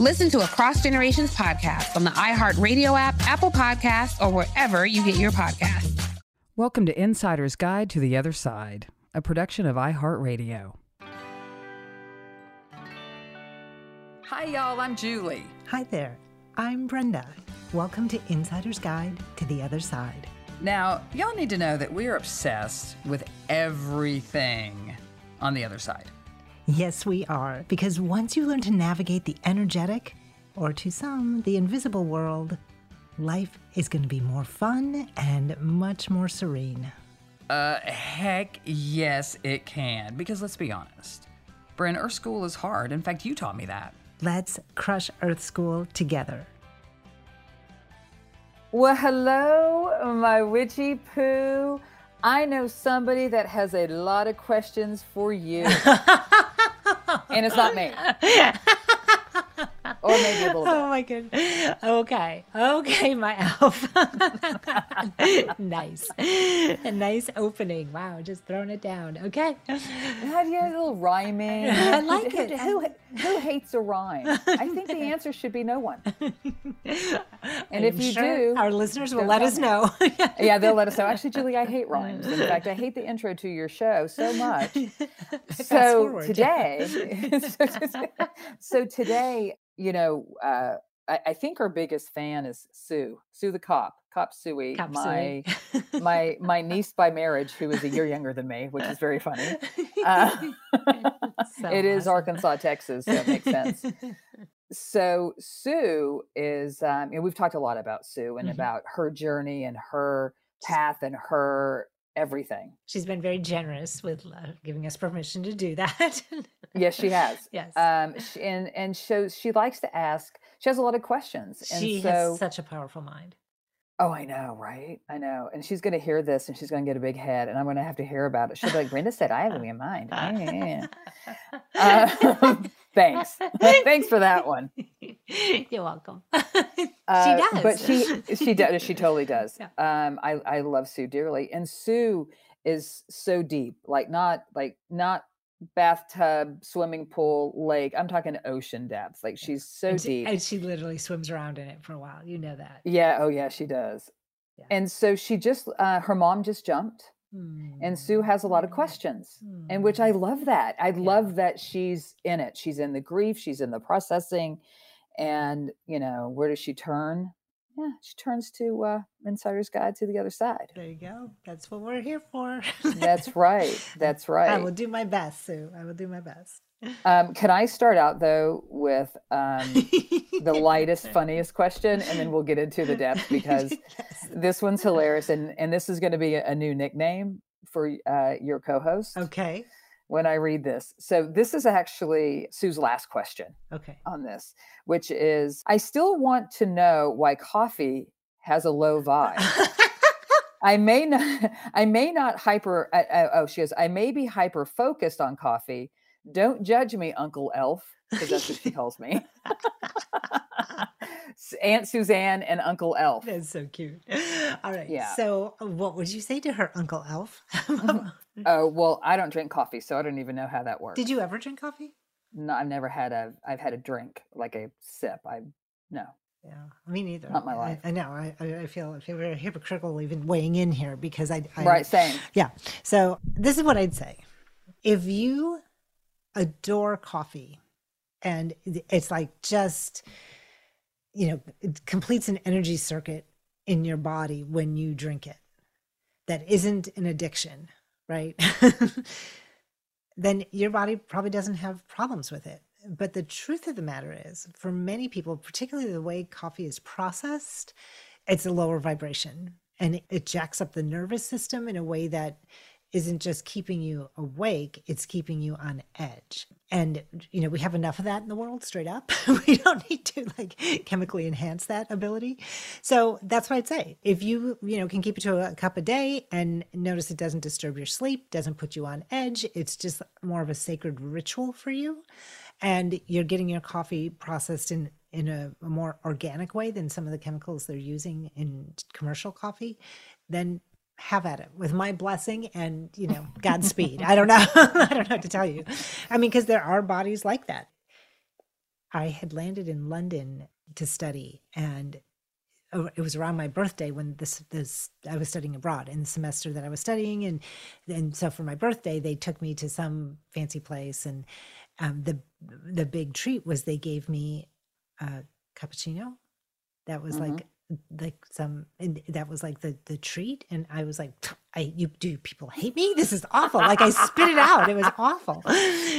Listen to Across Generations podcast on the iHeartRadio app, Apple Podcasts, or wherever you get your podcasts. Welcome to Insider's Guide to the Other Side, a production of iHeartRadio. Hi, y'all. I'm Julie. Hi there. I'm Brenda. Welcome to Insider's Guide to the Other Side. Now, y'all need to know that we're obsessed with everything on the other side. Yes, we are. Because once you learn to navigate the energetic, or to some, the invisible world, life is going to be more fun and much more serene. Uh, heck yes, it can. Because let's be honest, Bryn, Earth School is hard. In fact, you taught me that. Let's crush Earth School together. Well, hello, my witchy poo. I know somebody that has a lot of questions for you. and it's not me. or maybe a little bit. Oh my goodness. Okay. Okay, my elf. nice. A nice opening. Wow, just throwing it down. Okay. Have you a little rhyming? I like it. Who, who hates a rhyme? I think the answer should be no one. And if you sure do, our listeners will let us know. yeah, they'll let us know. Actually, Julie, I hate rhymes. In fact, I hate the intro to your show so much. So today, so, so today, you know, uh, I, I think our biggest fan is Sue, Sue the cop, Cop Suey, Cop my my my niece by marriage, who is a year younger than me, which is very funny. Uh, So it is. Arkansas, Texas, so it makes sense. so Sue is, um, know, we've talked a lot about Sue and Mhm. about her journey and her path and her everything. She's been very generous with uh, giving us permission to do that. Yes, she has. Yes. Um, sh and and shows she likes to ask. She has a lot of questions, and she so has such a powerful mind. oh, I know, right? I know. And she's going to hear this, and she's going to get a big head, and I'm going to have to hear about it. She'll be like, "Brenda said I have a mind." Yeah. Uh, thanks, thanks for that one. You're welcome. Uh, she does. but she she does. She totally does. Yeah. Um, I I love Sue dearly, and Sue is so deep, like not like not bathtub, swimming pool, lake. I'm talking ocean depths. Like she's so and she, deep. and she literally swims around in it for a while. You know that. Yeah. Oh yeah, she does. Yeah. And so she just uh, her mom just jumped, and Sue has a lot of Mm. questions, and which I love that. I love that she's in it. She's in the grief. She's in the processing, and you know where does she turn? Yeah, she turns to uh, Insider's Guide to the Other Side. There you go. That's what we're here for. That's right. That's right. I will do my best, Sue. I will do my best. Um, can I start out though with um, the lightest, funniest question, and then we'll get into the depth because this one's hilarious, and and this is going to be a, a new nickname for uh, your co-host Okay. when I read this. So this is actually Sue's last question Okay. on this, which is: I still want to know why coffee has a low vibe. I may not, I may not hyper. I, I, oh, she goes. I may be hyper focused on coffee. Don't judge me, Uncle Elf, because that's what she calls me. Aunt Suzanne and Uncle Elf. That's so cute. All right. Yeah. So, uh, what would you say to her, Uncle Elf? Oh well, I don't drink coffee, so I don't even know how that works. Did you ever drink coffee? No, I've never had a. I've had a drink like a sip. I no. Yeah, me neither. Not my I- life. I, know. I, I I feel I feel very hypocritical even weighing in here because I, I Right, same. Yeah. So this is what I'd say: if you adore coffee, and it's like just, you know, it completes an energy circuit in your body when you drink it, that isn't an addiction, right? then your body probably doesn't have problems with it. But the truth of the matter is, for many people, particularly the way coffee is processed, it's a lower vibration and it- jacks up the nervous system in a way that isn't just keeping you awake, it's keeping you on edge. And, you know, we have enough of that in the world straight up. we don't need to like chemically enhance that ability. So that's what I'd say. If you, you know, can keep it to a cup a day and notice it doesn't disturb your sleep, doesn't put you on edge, it's just more of a sacred ritual for you. And you're getting your coffee processed in in a, a more organic way than some of the chemicals they're using in commercial coffee, then have at it with my blessing and you know godspeed. I don't know. I don't know what to tell you. I mean because there are bodies like that. I had landed in london to study and it was around my birthday when this this I was studying abroad in the semester that I was studying. And and so for my birthday they took me to some fancy place and um, the the big treat was they gave me a cappuccino that was like like some and that was like the the treat and I was like I you do people hate me this is awful like I spit it out it was awful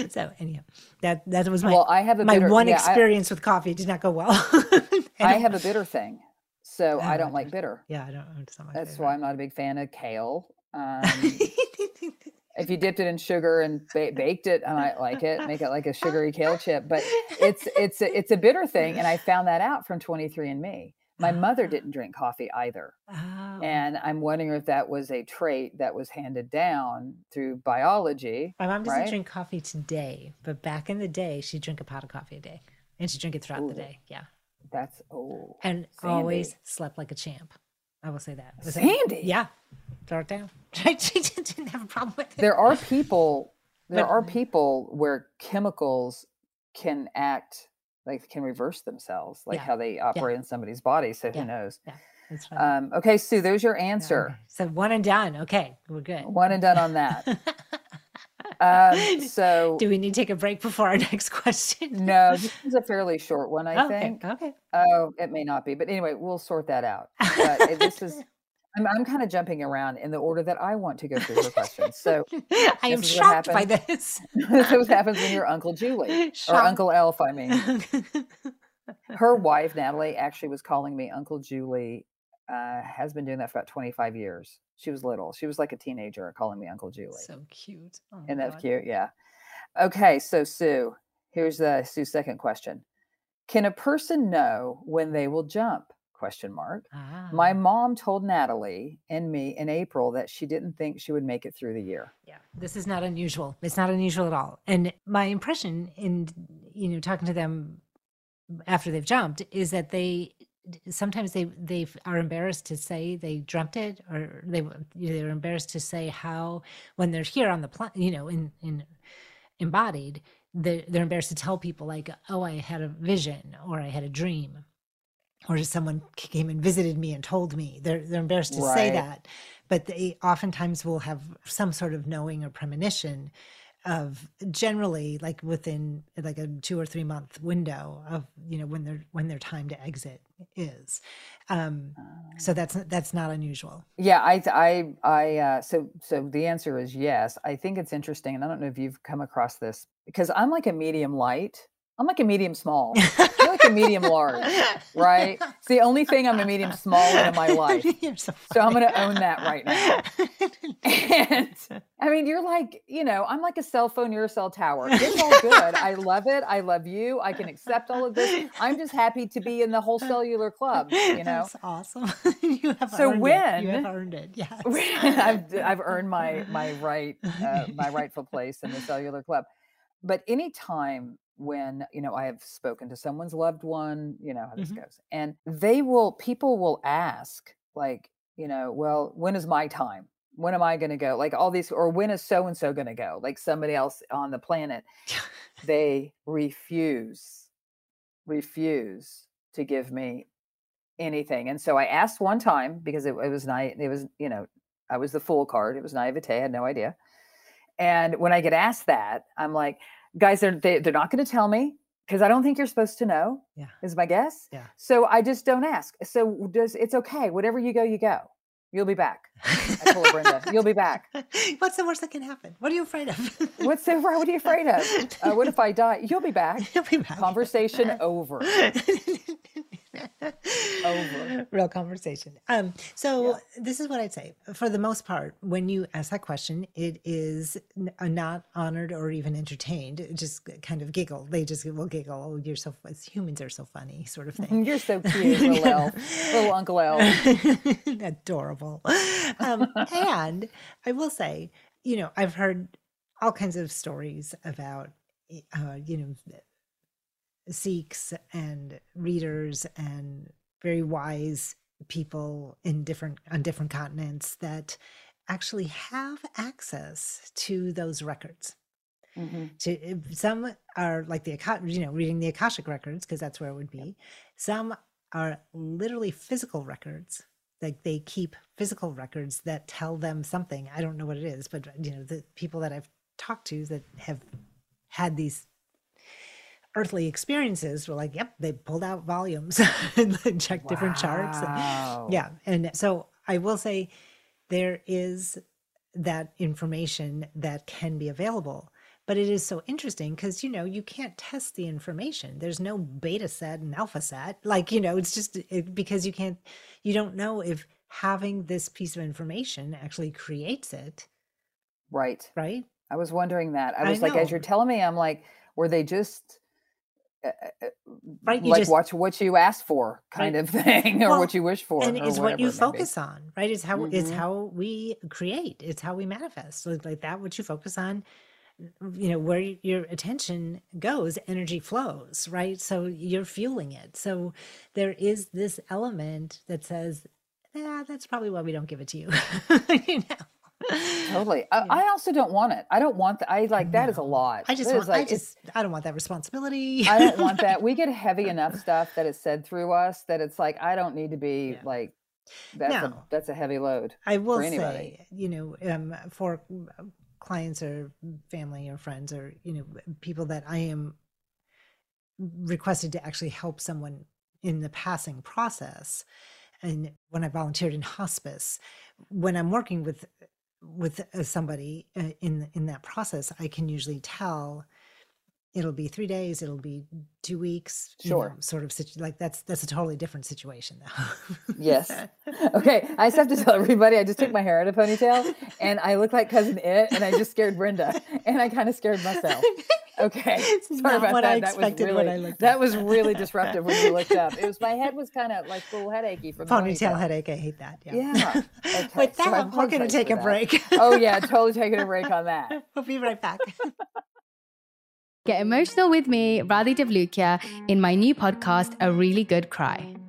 so anyhow that that was my Well, I have a my bitter- one yeah, I- experience with coffee it did not go well I have a bitter thing, so I Oh, don't like bitter. yeah I don't it's not my That's favorite. why I'm not a big fan of kale. Um, if you dipped it in sugar and ba- baked it, I might like it. Make it like a sugary kale chip. But it's it's a, it's a bitter thing, and I found that out from 23andMe. My uh-huh. mother didn't drink coffee either, Oh. and I'm wondering if that was a trait that was handed down through biology. My mom doesn't right? drink coffee today, but back in the day, she'd drink a pot of coffee a day, and she'd drink it throughout the day. Yeah, That's oh, and Sandy. always slept like a champ. I will say that. Was it- Sandy? yeah, throw it down. she didn't have a problem with it. there are people there But- are people where chemicals can act like can reverse themselves like Yeah, how they operate in somebody's body so Yeah, who knows Yeah, um, okay sue there's your Yeah, answer okay. So one and done. Okay, we're good. one and done on that um, so Do we need to take a break before our next question? no this is a fairly short one i okay, think okay. oh it may not be but anyway we'll sort that out but this is i'm, I'm kind of jumping around in the order that i want to go through her questions. So I am shocked by this. this is what happens when you're uncle julie or uncle elf i mean. Her wife natalie actually was calling me uncle julie uh, has been doing that for about 25 years. She was little. She was like a teenager calling me uncle julie. So cute. Oh and that's God. cute? Yeah. Okay so sue here's the sue's second question. Can a person know when they will jump question mark my Ah. mom told natalie and me in april that she didn't think she would make it through the year Yeah, this is not unusual. It's not unusual at all. And my impression in you know talking to them after they've jumped is that they sometimes they they are embarrassed to say they dreamt it or they you know, they're embarrassed to say how when they're here on the planet you know in in embodied they're, they're embarrassed to tell people like oh i had a vision or i had a dream or just someone came and visited me and told me they're they're embarrassed to say that but they oftentimes will have some sort of knowing or premonition of generally like within like a two or three month window of you know when their when their time to exit is um so that's that's not unusual Yeah, I, I, I. Uh, so, so the answer is yes. I think it's interesting, and I don't know if you've come across this because I'm like a medium light. I'm like a medium small. You're like a medium large, right? It's the only thing I'm a medium small in in my life. So, So I'm going to own that right now. And I mean, you're like, you know, I'm like a cell phone, you're a cell tower. It's all good. I love it. I love you. I can accept all of this. I'm just happy to be in the whole cellular club, you know? That's awesome. you have So earned it. You have earned it. Yes. I've, I've earned my my right uh, my rightful place in the cellular club. But anytime when you know I have spoken to someone's loved one, you know how this Mhm. goes, and they will people will ask like, you know, well, when is my time? When am I going to go? Like all these, or when is so and so going to go? Like somebody else on the planet, they refuse, refuse to give me anything. And so I asked one time because it, it was night. It was you know I was the fool card. It was naivete. I had no idea. And when I get asked that, I'm like, guys, they're they, they're not going to tell me because I don't think you're supposed to know. Yeah. is my guess. Yeah. So I just don't ask. So does it's okay. Whatever you go, you go. You'll be back. I told Brenda, you'll be back. What's the worst that can happen? What are you afraid of? What's the? What are you afraid of? Uh, what if I die? You'll be back. You'll be back. Conversation over. Over. Real conversation. Um, so this is what I'd say. For the most part, when you ask that question, it is n- uh, not honored or even entertained. It just kind of giggle. They just will giggle. Oh, you're so humans are so funny, sort of thing. You're so cute, little Uncle Elf. Adorable. Um, and I will say, you know, I've heard all kinds of stories about, uh, you know, Sikhs and readers and very wise people in different on different continents that actually have access to those records. Mhm. To some are like the you know reading the akashic records because that's where it would be. Some are literally physical records. Like they keep physical records that tell them something. I don't know what it is, but you know the people that I've talked to that have had these earthly experiences were like, yep, they pulled out volumes and checked different charts. and- yeah. And so I will say there is that information that can be available. But it is so interesting because, you know, you can't test the information. There's no beta set and alpha set. Like, you know, it's just it, because you can't, you don't know if having this piece of information actually creates it, Right. right? I was wondering that. I I was like, as you're telling me, I'm like, were they just Right, you like just- watch what you ask for kind Right. of thing, or Well, what you wish for, and it's what you it may be. focus on right it's how it's Mhm. how we create it's how we manifest like, like that what you focus on you know where your attention goes energy flows right so you're fueling it so there is this element that says yeah that's probably why we don't give it to you you know Totally. I, I also don't want it. I don't want that. I like that is a lot. i just That want like i just i don't want that responsibility I don't want that. We get heavy enough stuff that is said through us that it's like I don't need to be like that's a No. that's a heavy load. I will say, you know, um, for clients or family or friends or you know people that I am requested to actually help someone in the passing process, and when I volunteered in hospice, when I'm working with with uh, somebody uh, in in that process, I can usually tell it'll be three days, it'll be two weeks, you know, Sure. sort of situ- like that's that's a totally different situation though. Yes. Okay. I just have to tell everybody I just took my hair out of ponytail and I look like cousin it and I just scared Brenda and I kind of scared myself. Okay. Sorry not about what that. I that was really when I looked that up. was really disruptive when you looked up. It was my head was kind of like a little headachy from the Ponytail ponytail. headache, I hate that. Yeah. Yeah. Okay. With so I that, we're going to take a that. break. Oh yeah, totally taking a break on that. we'll be right back. Get emotional with me, Radhi Devlukia, in my new podcast, A Really Good Cry.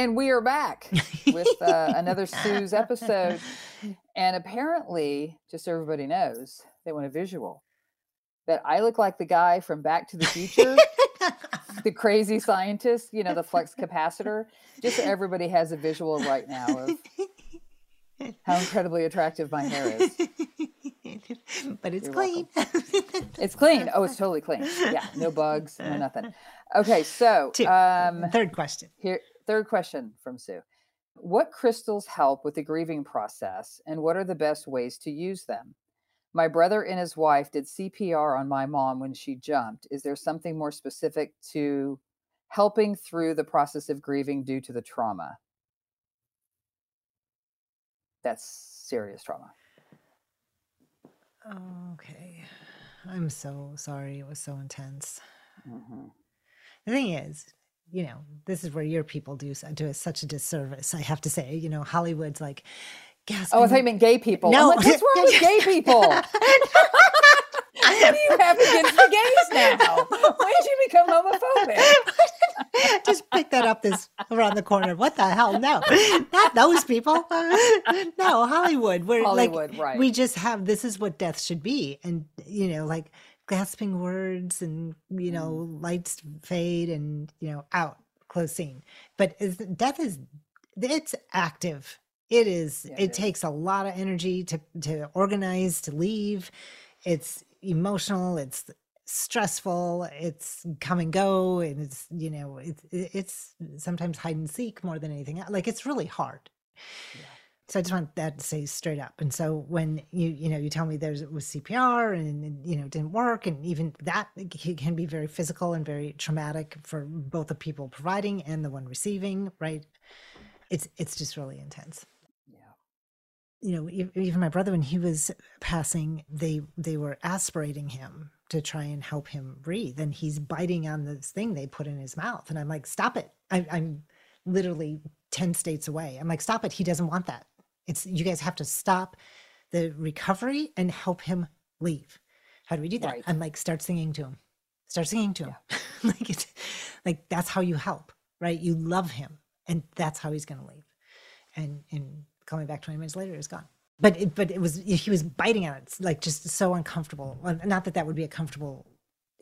And we are back with uh, another Sue's episode. And apparently, just so everybody knows, they want a visual. That I look like the guy from Back to the Future, the crazy scientist, you know, the flux capacitor. Just so everybody has a visual right now of how incredibly attractive my hair is. but it's You're clean. It's clean. Oh, it's totally clean. Yeah, no bugs, no nothing. Okay, so Two. um, Third question. here, third question from Sue. What crystals help with the grieving process, and what are the best ways to use them? My brother and his wife did CPR on my mom when she jumped. Is there something more specific to helping through the process of grieving due to the trauma? That's serious trauma. Okay. I'm so sorry. It was so intense. Mm-hmm. The thing is, you know, this is where your people do do us such a disservice. I have to say, you know, Hollywood's like, gasping. Oh, I thought you meant gay people. No. I'm like, what's wrong with gay people? what do you have against the gays now? When did you become homophobic? Just pick that up this around the corner. What the hell? No, not those people. no, Hollywood. Where Hollywood, like right. we just have this is what death should be, and you know, like gasping words, and you know, Mm. lights fade, and you know, out close scene. But is, death is it's active. It is. Yeah, it, it is. takes a lot of energy to to organize to leave. It's emotional. It's stressful it's come and go and it's you know it's it's sometimes hide and seek more than anything like it's really hard so i just want that to say straight up. And so when you you know you tell me there's it was cpr and, and, you know it didn't work and even that can be very physical and very traumatic for both the people providing and the one receiving right? It's it's just really intense. Yeah. you know even my brother when he was passing they they were aspirating him to try and help him breathe and he's biting on this thing they put in his mouth and i'm like stop it. I, i'm literally 10 states away. I'm like stop it. He doesn't want that it's you guys have to stop the recovery and help him leave. How do we do that? Right. i'm like start singing to him. Start singing to him. Like it's like that's how you help right? You love him and that's how he's going to leave. And and coming back 20 minutes later he's gone. But it, but it was he was biting at it like just so uncomfortable. Not that that would be a comfortable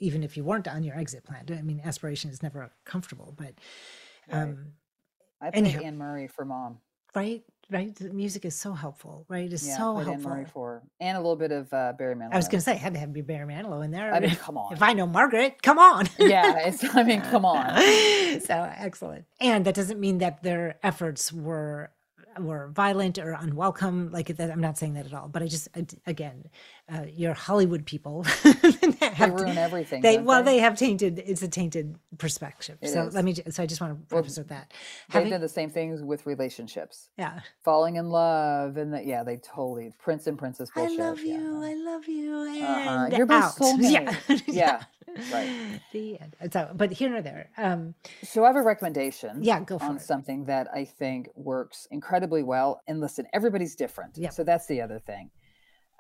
even if you weren't on your exit plan. I mean aspiration is never comfortable but um I played Anyhow. Anne Murray for mom. right right The music is so helpful right it's Yeah, so Anne helpful for and a little bit of uh, Barry Manilow. i was going to say I had to have be barry manilow in there I mean, come on. if i know margaret come on yeah, it's. I mean, come on. so excellent and that doesn't mean that their efforts were or violent or unwelcome. Like that, I'm not saying that at all. But I just again, uh, your Hollywood people have they ruin everything. They well, they? they? have tainted. It's a tainted perspective. It so is. let me. So I just want to preface well, with that. They Having, did the same things with relationships. Yeah, falling in love, and the, yeah, they totally prince and princess bullshit. I love you. I love you. Uh-huh. And uh-huh. You're out. soulmate. Yeah. yeah. right. The end. So, but here or there. Um, so I have a recommendation. Yeah, go for on it. something that I think works incredibly well. And listen, everybody's different. Yeah. So that's the other thing.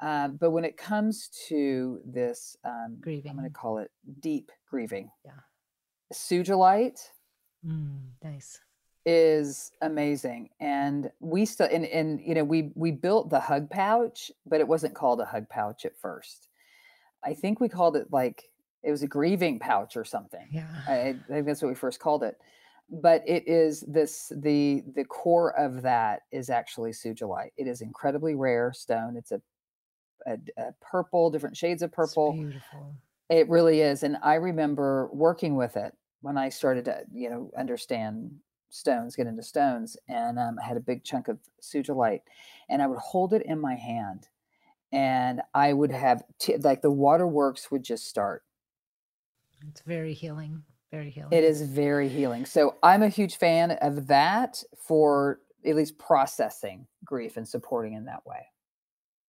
Um, but when it comes to this um, grieving, I'm going to call it deep grieving. Yeah. Sugilite. Mm, nice. is amazing and we still and, and you know we we built the hug pouch but it wasn't called a hug pouch at first. I think we called it like it was a grieving pouch or something. Yeah. I, I think that's what we first called it. But it is this the the core of that is actually sugilite it is incredibly rare stone. It's a, a, a purple different shades of purple it's beautiful it really is and i remember working with it when i started to you know understand stones get into stones and um, i had a big chunk of sugilite and i would hold it in my hand and i would have t- like the waterworks would just start it's very healing very healing. It is very healing. So I'm a huge fan of that for at least processing grief and supporting in that way.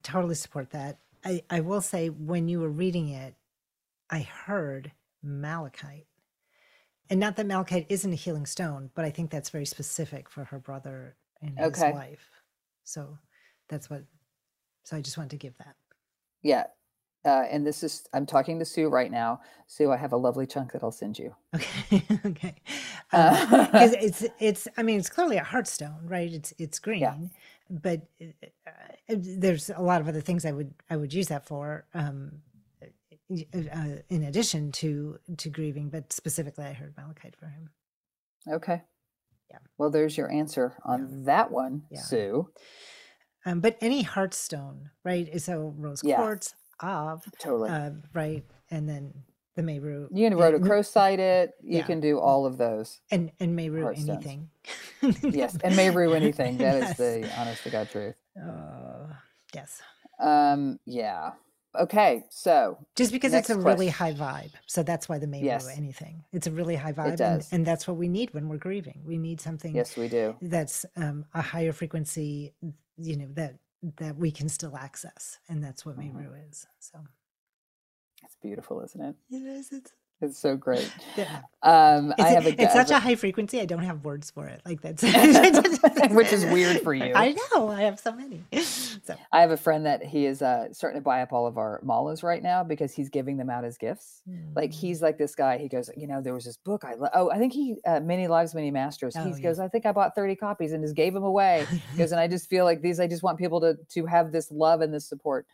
Totally support that. I, I will say when you were reading it, I heard malachite. And not that malachite isn't a healing stone, but I think that's very specific for her brother and his wife. So that's what so I just wanted to give that. Yeah, uh, and this is I'm talking to Sue right now. Sue, I have a lovely chunk that I'll send you. Okay, okay. Um, it's it's I mean it's clearly a heartstone, right? It's it's green, yeah. But uh, there's a lot of other things I would I would use that for. Um, uh, in addition to to grieving, but specifically, I heard malachite for him. Okay. Yeah. Well, there's your answer on yeah. that one, yeah. Sue. Um, but any heartstone, right? So rose quartz, yeah. of totally uh, right and then the Meru. You can rhodochrosite it. You yeah. can do all of those. And and Meru anything. yes, and Meru anything. That yes. is the honest to God truth. Uh, yes. Um. Yeah. Okay. So just because it's a question. really high vibe, so that's why the Meru yes. anything. It's a really high vibe, and, and, that's what we need when we're grieving. We need something. Yes, we do. That's um, a higher frequency. You know that that we can still access and that's what mm-hmm. Meru is so beautiful isn't it it is it's it's so great. Yeah. Um, it's, I have a, it's such a high frequency. I don't have words for it. Like that's which is weird for you. I know. I have so many. So I have a friend that he is uh, starting to buy up all of our malas right now because he's giving them out as gifts. Mm. Like he's like this guy. He goes, you know, there was this book I lo- oh I think he uh, Many Lives Many Masters. Oh, he yeah. goes, I think I bought thirty copies and just gave them away. he goes, and I just feel like these. I just want people to to have this love and this support.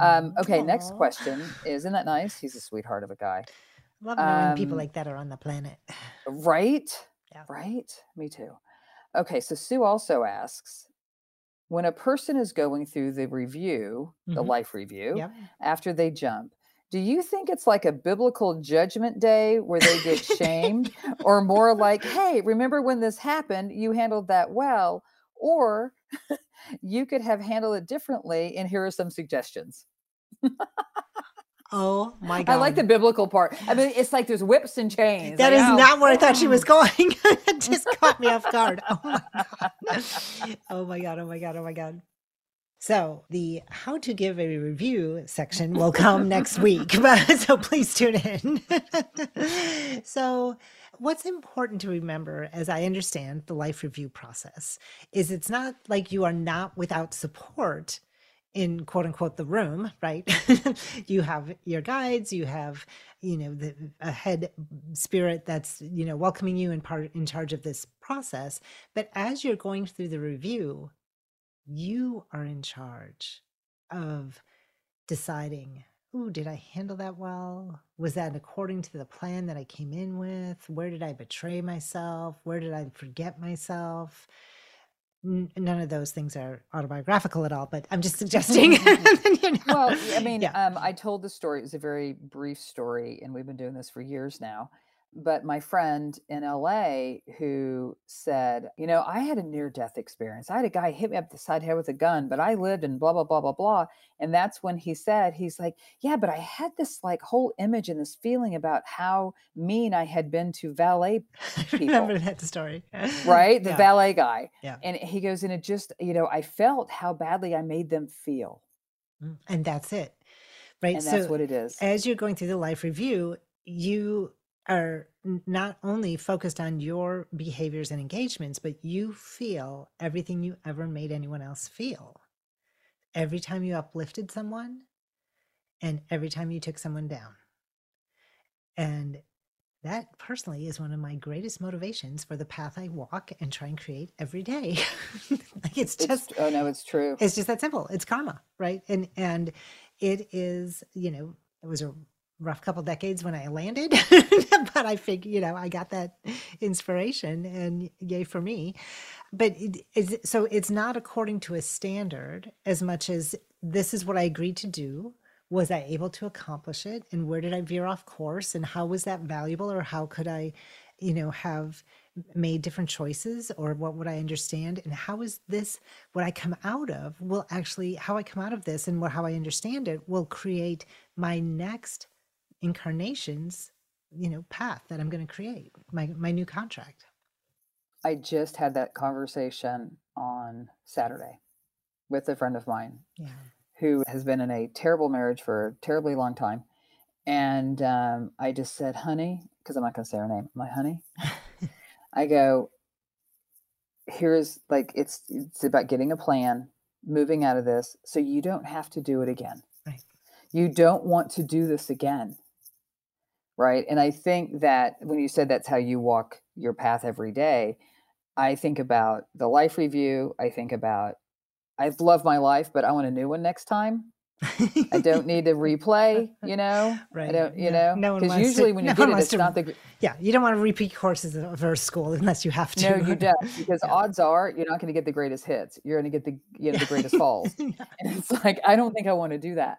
Um, okay, Aww. next question. Isn't that nice? He's a sweetheart of a guy. I love knowing um, people like that are on the planet. Right? Yeah. Right? Me too. Okay, so Sue also asks when a person is going through the review, mm-hmm. the life review, yep. after they jump, do you think it's like a biblical judgment day where they get shamed or more like, hey, remember when this happened? You handled that well. Or you could have handled it differently. And here are some suggestions. Oh my god! I like the biblical part. I mean, it's like there's whips and chains. That like, is oh. not where I thought she was going. it just caught me off guard. Oh my god! Oh my god! Oh my god! Oh my god! So the how to give a review section will come next week, but so please tune in. so what's important to remember as I understand the life review process is it's not like you are not without support in quote unquote the room right? You have your guides you have you know the a head spirit that's you know welcoming you and part in charge of this process. But as you're going through the review you are in charge of deciding oh did i handle that well was that according to the plan that i came in with where did i betray myself where did i forget myself none of those things are autobiographical at all, but I'm just suggesting. you know. Well, I mean, yeah. um, I told the story. It was a very brief story, and we've been doing this for years now. But my friend in LA who said, you know, I had a near death experience. I had a guy hit me up the side head with a gun, but I lived and blah, blah, blah, blah, blah. And that's when he said, he's like, yeah, but I had this like whole image and this feeling about how mean I had been to valet people. Remember that story. right? The Yeah. valet guy. Yeah. And he goes, and it just, you know, I felt how badly I made them feel. Mm, And that's it. Right. And that's what it is. As you're going through the life review, you are not only focused on your behaviors and engagements, but you feel everything you ever made anyone else feel. Every time you uplifted someone and every time you took someone down. And that personally is one of my greatest motivations for the path I walk and try and create every day. like it's It's- just oh no, it's true. it's just that simple. It's karma, right? And and it is, you know, it was a rough couple decades when I landed, but I figure, you know, I got that inspiration and yay for me. But it is so it's not according to a standard as much as this is what I agreed to do. Was I able to accomplish it? And where did I veer off course? And how was that valuable? Or how could I, you know, have made different choices or what would I understand and how is this what I come out of will actually how I come out of this and what how I understand it will create my next incarnations you know path that I'm going to create my my new contract I just had that conversation on Saturday with a friend of mine yeah who has been in a terrible marriage for a terribly long time. And um, I just said, honey, because I'm not going to say her name. My honey, I go, here's like, it's, it's about getting a plan, moving out of this so you don't have to do it again. Right. You don't want to do this again. Right. And I think that when you said that's how you walk your path every day, I think about the life review. I think about I've loved my life, but I want a new one next time. I don't need to replay, you know. right I don't, you Yeah. know, because wants usually to, when you no get it, it's to- not the. yeah you don't want to repeat courses of our school unless you have to No, you don't, because odds are you're not going to get the greatest hits. You're going to get the you know the greatest falls, and it's like I don't think I want to do that.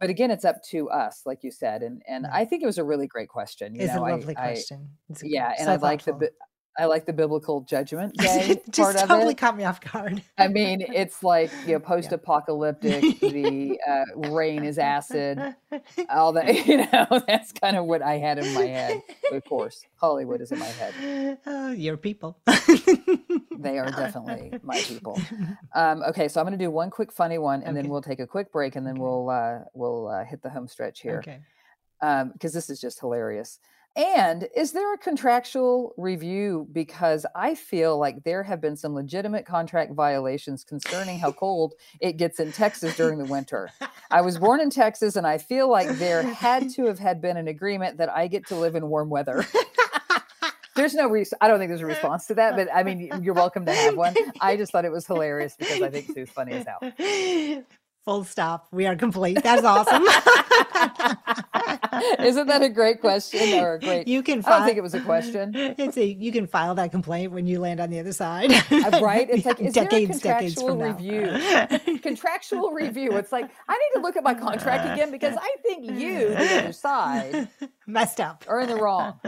But again, it's up to us, like you said, and and I think it was a really great question. You It's a know, I- lovely I- question. A- yeah, and so I like the I like the biblical judgment day part of totally it. caught me off guard I mean, it's like you know, post-apocalyptic. The uh, rain is acid. All that, you know. That's kind of what I had in my head. Of course, Hollywood is in my head. oh, your people They are definitely my people. Um, okay, so I'm going to do one quick funny one, and then we'll take a quick break, and then we'll uh, we'll uh, hit the home stretch here. okay because this is just hilarious. And is there a contractual review? Because I feel like there have been some legitimate contract violations concerning how cold it gets in Texas during the winter. I was born in Texas, and I feel like there had to have had been an agreement that I get to live in warm weather. There's no reason. I don't think there's a response to that, but I mean, you're welcome to have one. I just thought it was hilarious because I think Sue's funny as hell. Full stop. We are complete. That's awesome. Isn't that a great question or a great? You can. I File, don't think it was a question. It's a. You can file that complaint when you land on the other side. Uh, right? It's like, is decades, there a decades contractual review? contractual review. It's like I need to look at my contract again because I think you, the other side, Messed up. or in the wrong.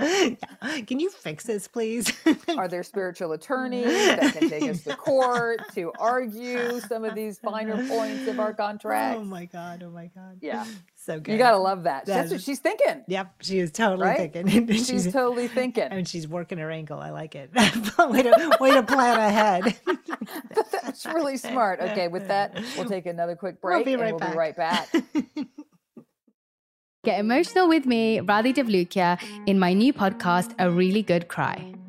Can you fix this, please? Are there spiritual attorneys that can take us to court to argue some of these finer points of our contract? Oh my god! Oh my god! Yeah. So good. You gotta love that. That's That what is- she's thinking. Yep, she is totally Right? thinking. She's totally thinking. and she's working her ankle. I like it. way to way to plan ahead. That's really smart. Okay, with that, we'll take another quick We'll break be and right we'll back. be right back. Get emotional with me, Radhi Devlukia, in my new podcast, A Really Good Cry.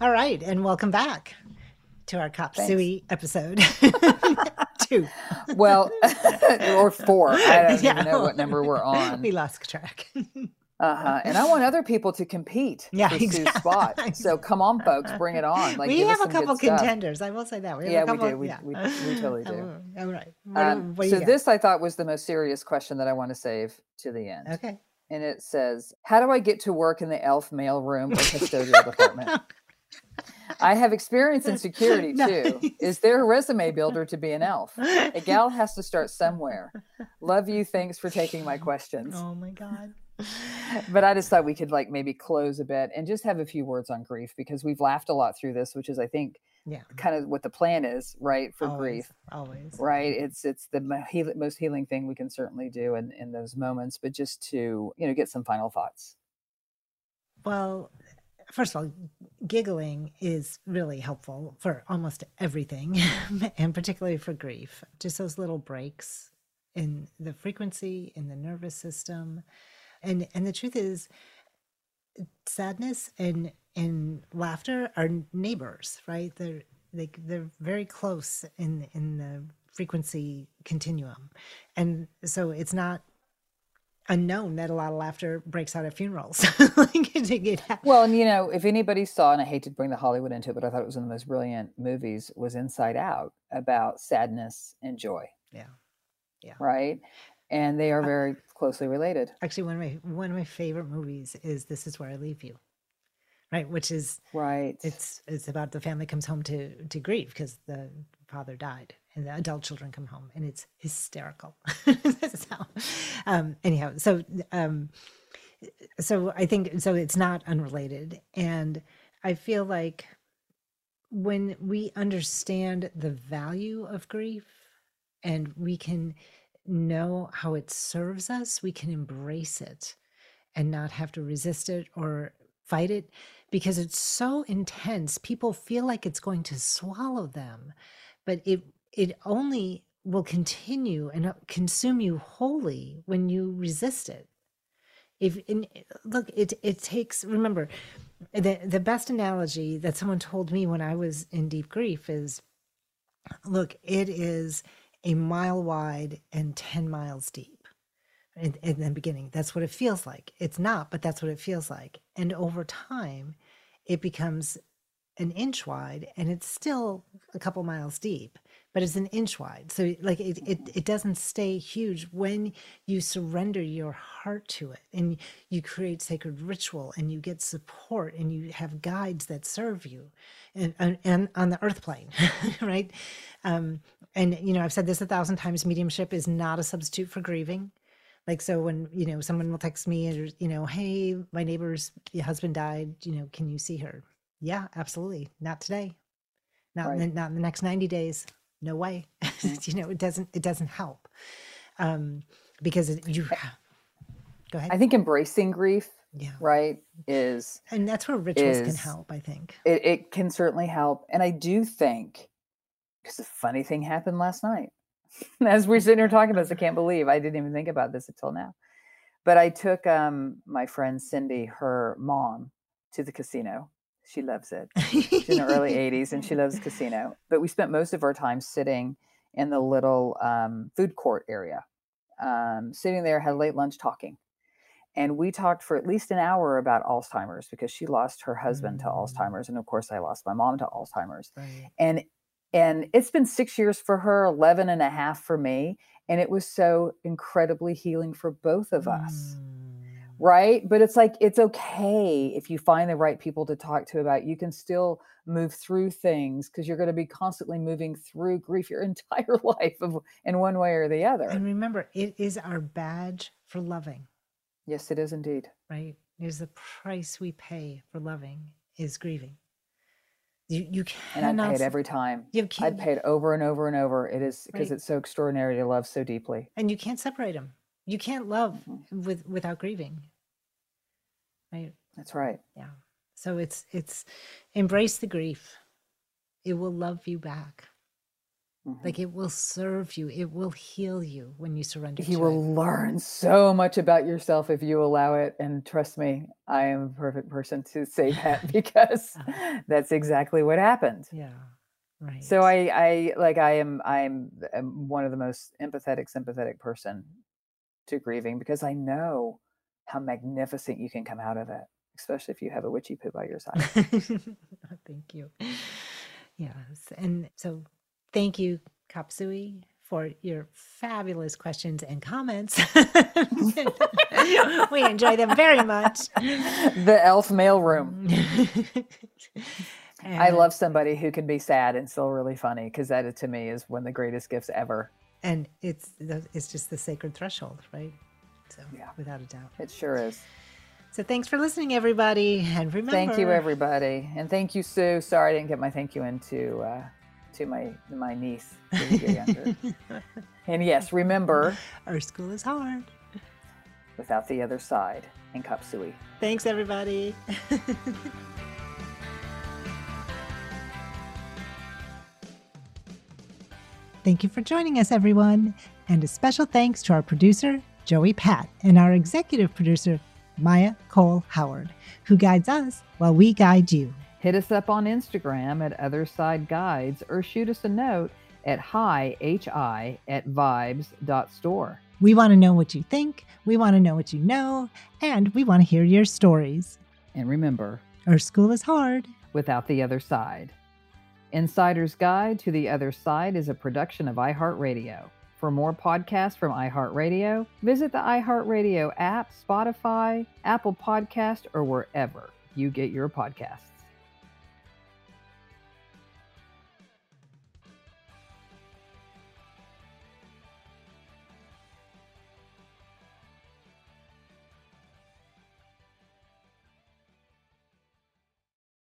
All right, and welcome back to our Cop Suey episode two. Well, or four. I don't yeah. even know what number we're on. We lost track. Uh-huh. And I want other people to compete yeah, for exactly. Sue's spot. So come on, folks, bring it on. Like, we have a couple contenders. I will say that. We yeah, couple, we do. We, yeah. we, we, totally do. All right. Um, so this I thought was the most serious question that I want to save to the end. Okay. And it says, "How do I get to work in the elf mail room or custodial department?" I have experience in security too. Is there a resume builder to be an elf? A gal has to start somewhere. Love you. Thanks for taking my questions. Oh my God. But I just thought we could like maybe close a bit and just have a few words on grief because we've laughed a lot through this, which is I think yeah kind of what the plan is right for always, grief always right it's it's the most healing thing we can certainly do in, in those moments but just to you know get some final thoughts well first of all, giggling is really helpful for almost everything, and particularly for grief. Just those little breaks in the frequency, in the nervous system. And and the truth is sadness and and laughter are neighbors, right? They're they they're very close in in the frequency continuum. And so it's not unknown that a lot of laughter breaks out at funerals. well, and you know, if anybody saw, and I hate to bring the Hollywood into it, but I thought it was one of the most brilliant movies, was Inside Out about sadness and joy. Yeah. Yeah. Right. And they are very uh, closely related. Actually, one of my one of my favorite movies is This Is Where I Leave You. Right, which is right. It's it's about the family comes home to to grieve because the father died and the adult children come home and it's hysterical. So, um, anyhow so um, so i think so it's not unrelated. And i feel like when we understand the value of grief and we can know how it serves us we can embrace it and not have to resist it or fight it because it's so intense. People feel like it's going to swallow them but it it only will continue and uh, consume you wholly when you resist it. If in, look it it takes remember the the best analogy that someone told me when i was in deep grief is look it is a mile wide and 10 miles deep in, in the beginning. That's what it feels like. It's not but that's what it feels like. And over time it becomes an inch wide and it's still a couple miles deep but it's an inch wide. So like it, it it doesn't stay huge when you surrender your heart to it and you create sacred ritual and you get support and you have guides that serve you and and, and on the earth plane, right? Um, and you know, I've said this a thousand times, mediumship is not a substitute for grieving. Like so when, you know, someone will text me or, you know, hey, my neighbor's husband died, you know, can you see her? Yeah, absolutely. Not today. Not in the, not in the next 90 days. No way. you know, it doesn't it doesn't help. Um because it, you go ahead. I think embracing grief, Yeah. right, is and that's where rituals can help, I think. it, it can certainly help. And I do think because a funny thing happened last night. As we're sitting here talking about this, I can't believe I didn't even think about this until now. But I took um, my friend Cindy, her mom, to the casino. She loves it. She's in her early 80s and she loves casino. But we spent most of our time sitting in the little um, food court area, um, sitting there, had late lunch talking. And we talked for at least an hour about Alzheimer's because she lost her husband to Alzheimer's. And of course, I lost my mom to Alzheimer's. And and it's been six years for her 11 and a half for me and it was so incredibly healing for both of us right but it's like it's okay if you find the right people to talk to about it. you can still move through things because you're going to be constantly moving through grief your entire life of, in one way or the other And remember, it is our badge for loving, yes it is indeed right? It is the price we pay for loving is grieving. You you and i cannot pay it every time You i'd can't- pay it over and over and over it is because Right. it's so extraordinary to love so deeply and you can't separate them. You can't love Mm-hmm. with without grieving. Right? that's right Yeah. So it's it's embrace the grief. It will love you back. Mm-hmm. Like it will serve you. It will heal you when you surrender you will it. learn so much about yourself if you allow it and trust me i am a perfect person to say that because that's exactly what happened Yeah. Right. so i i like i am i'm I'm one of the most empathetic sympathetic person to grieving because i know how magnificent you can come out of it especially if you have a witchy poo by your side oh, Thank you. Yes. And so thank you, Kapsui, for your fabulous questions and comments. we enjoy them very much. the elf mail room i love somebody who can be sad and still really funny because that to me is one of the greatest gifts ever And it's it's just the sacred threshold, right? So Yeah. without a doubt. it sure is So thanks for listening, everybody. And remember Thank you, everybody, and thank you, Sue. Sorry I didn't get my thank you into uh, to my my niece. who's a year younger. and yes, remember, Our school is hard. without the other side, and Kapsui. Thanks, everybody. Thank you for joining us, everyone. And a special thanks to our producer, Joey Pat, and our executive producer, Maya Cole Howard, who guides us while we guide you. Hit us up on Instagram at Other Side Guides or shoot us a note at hi hi at vibes.store. We want to know what you think, we want to know what you know, and we want to hear your stories. And remember, Our school is hard. without the other side. Insider's Guide to the Other Side is a production of iHeartRadio. For more podcasts from iHeartRadio, visit the iHeartRadio app, Spotify, Apple Podcast, or wherever you get your podcasts.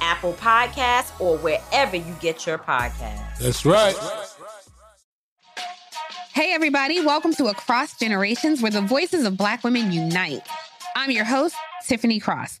Apple Podcasts, or wherever you get your podcasts. That's right. Hey, everybody, welcome to Across Generations, where the voices of Black women unite. I'm your host, Tiffany Cross.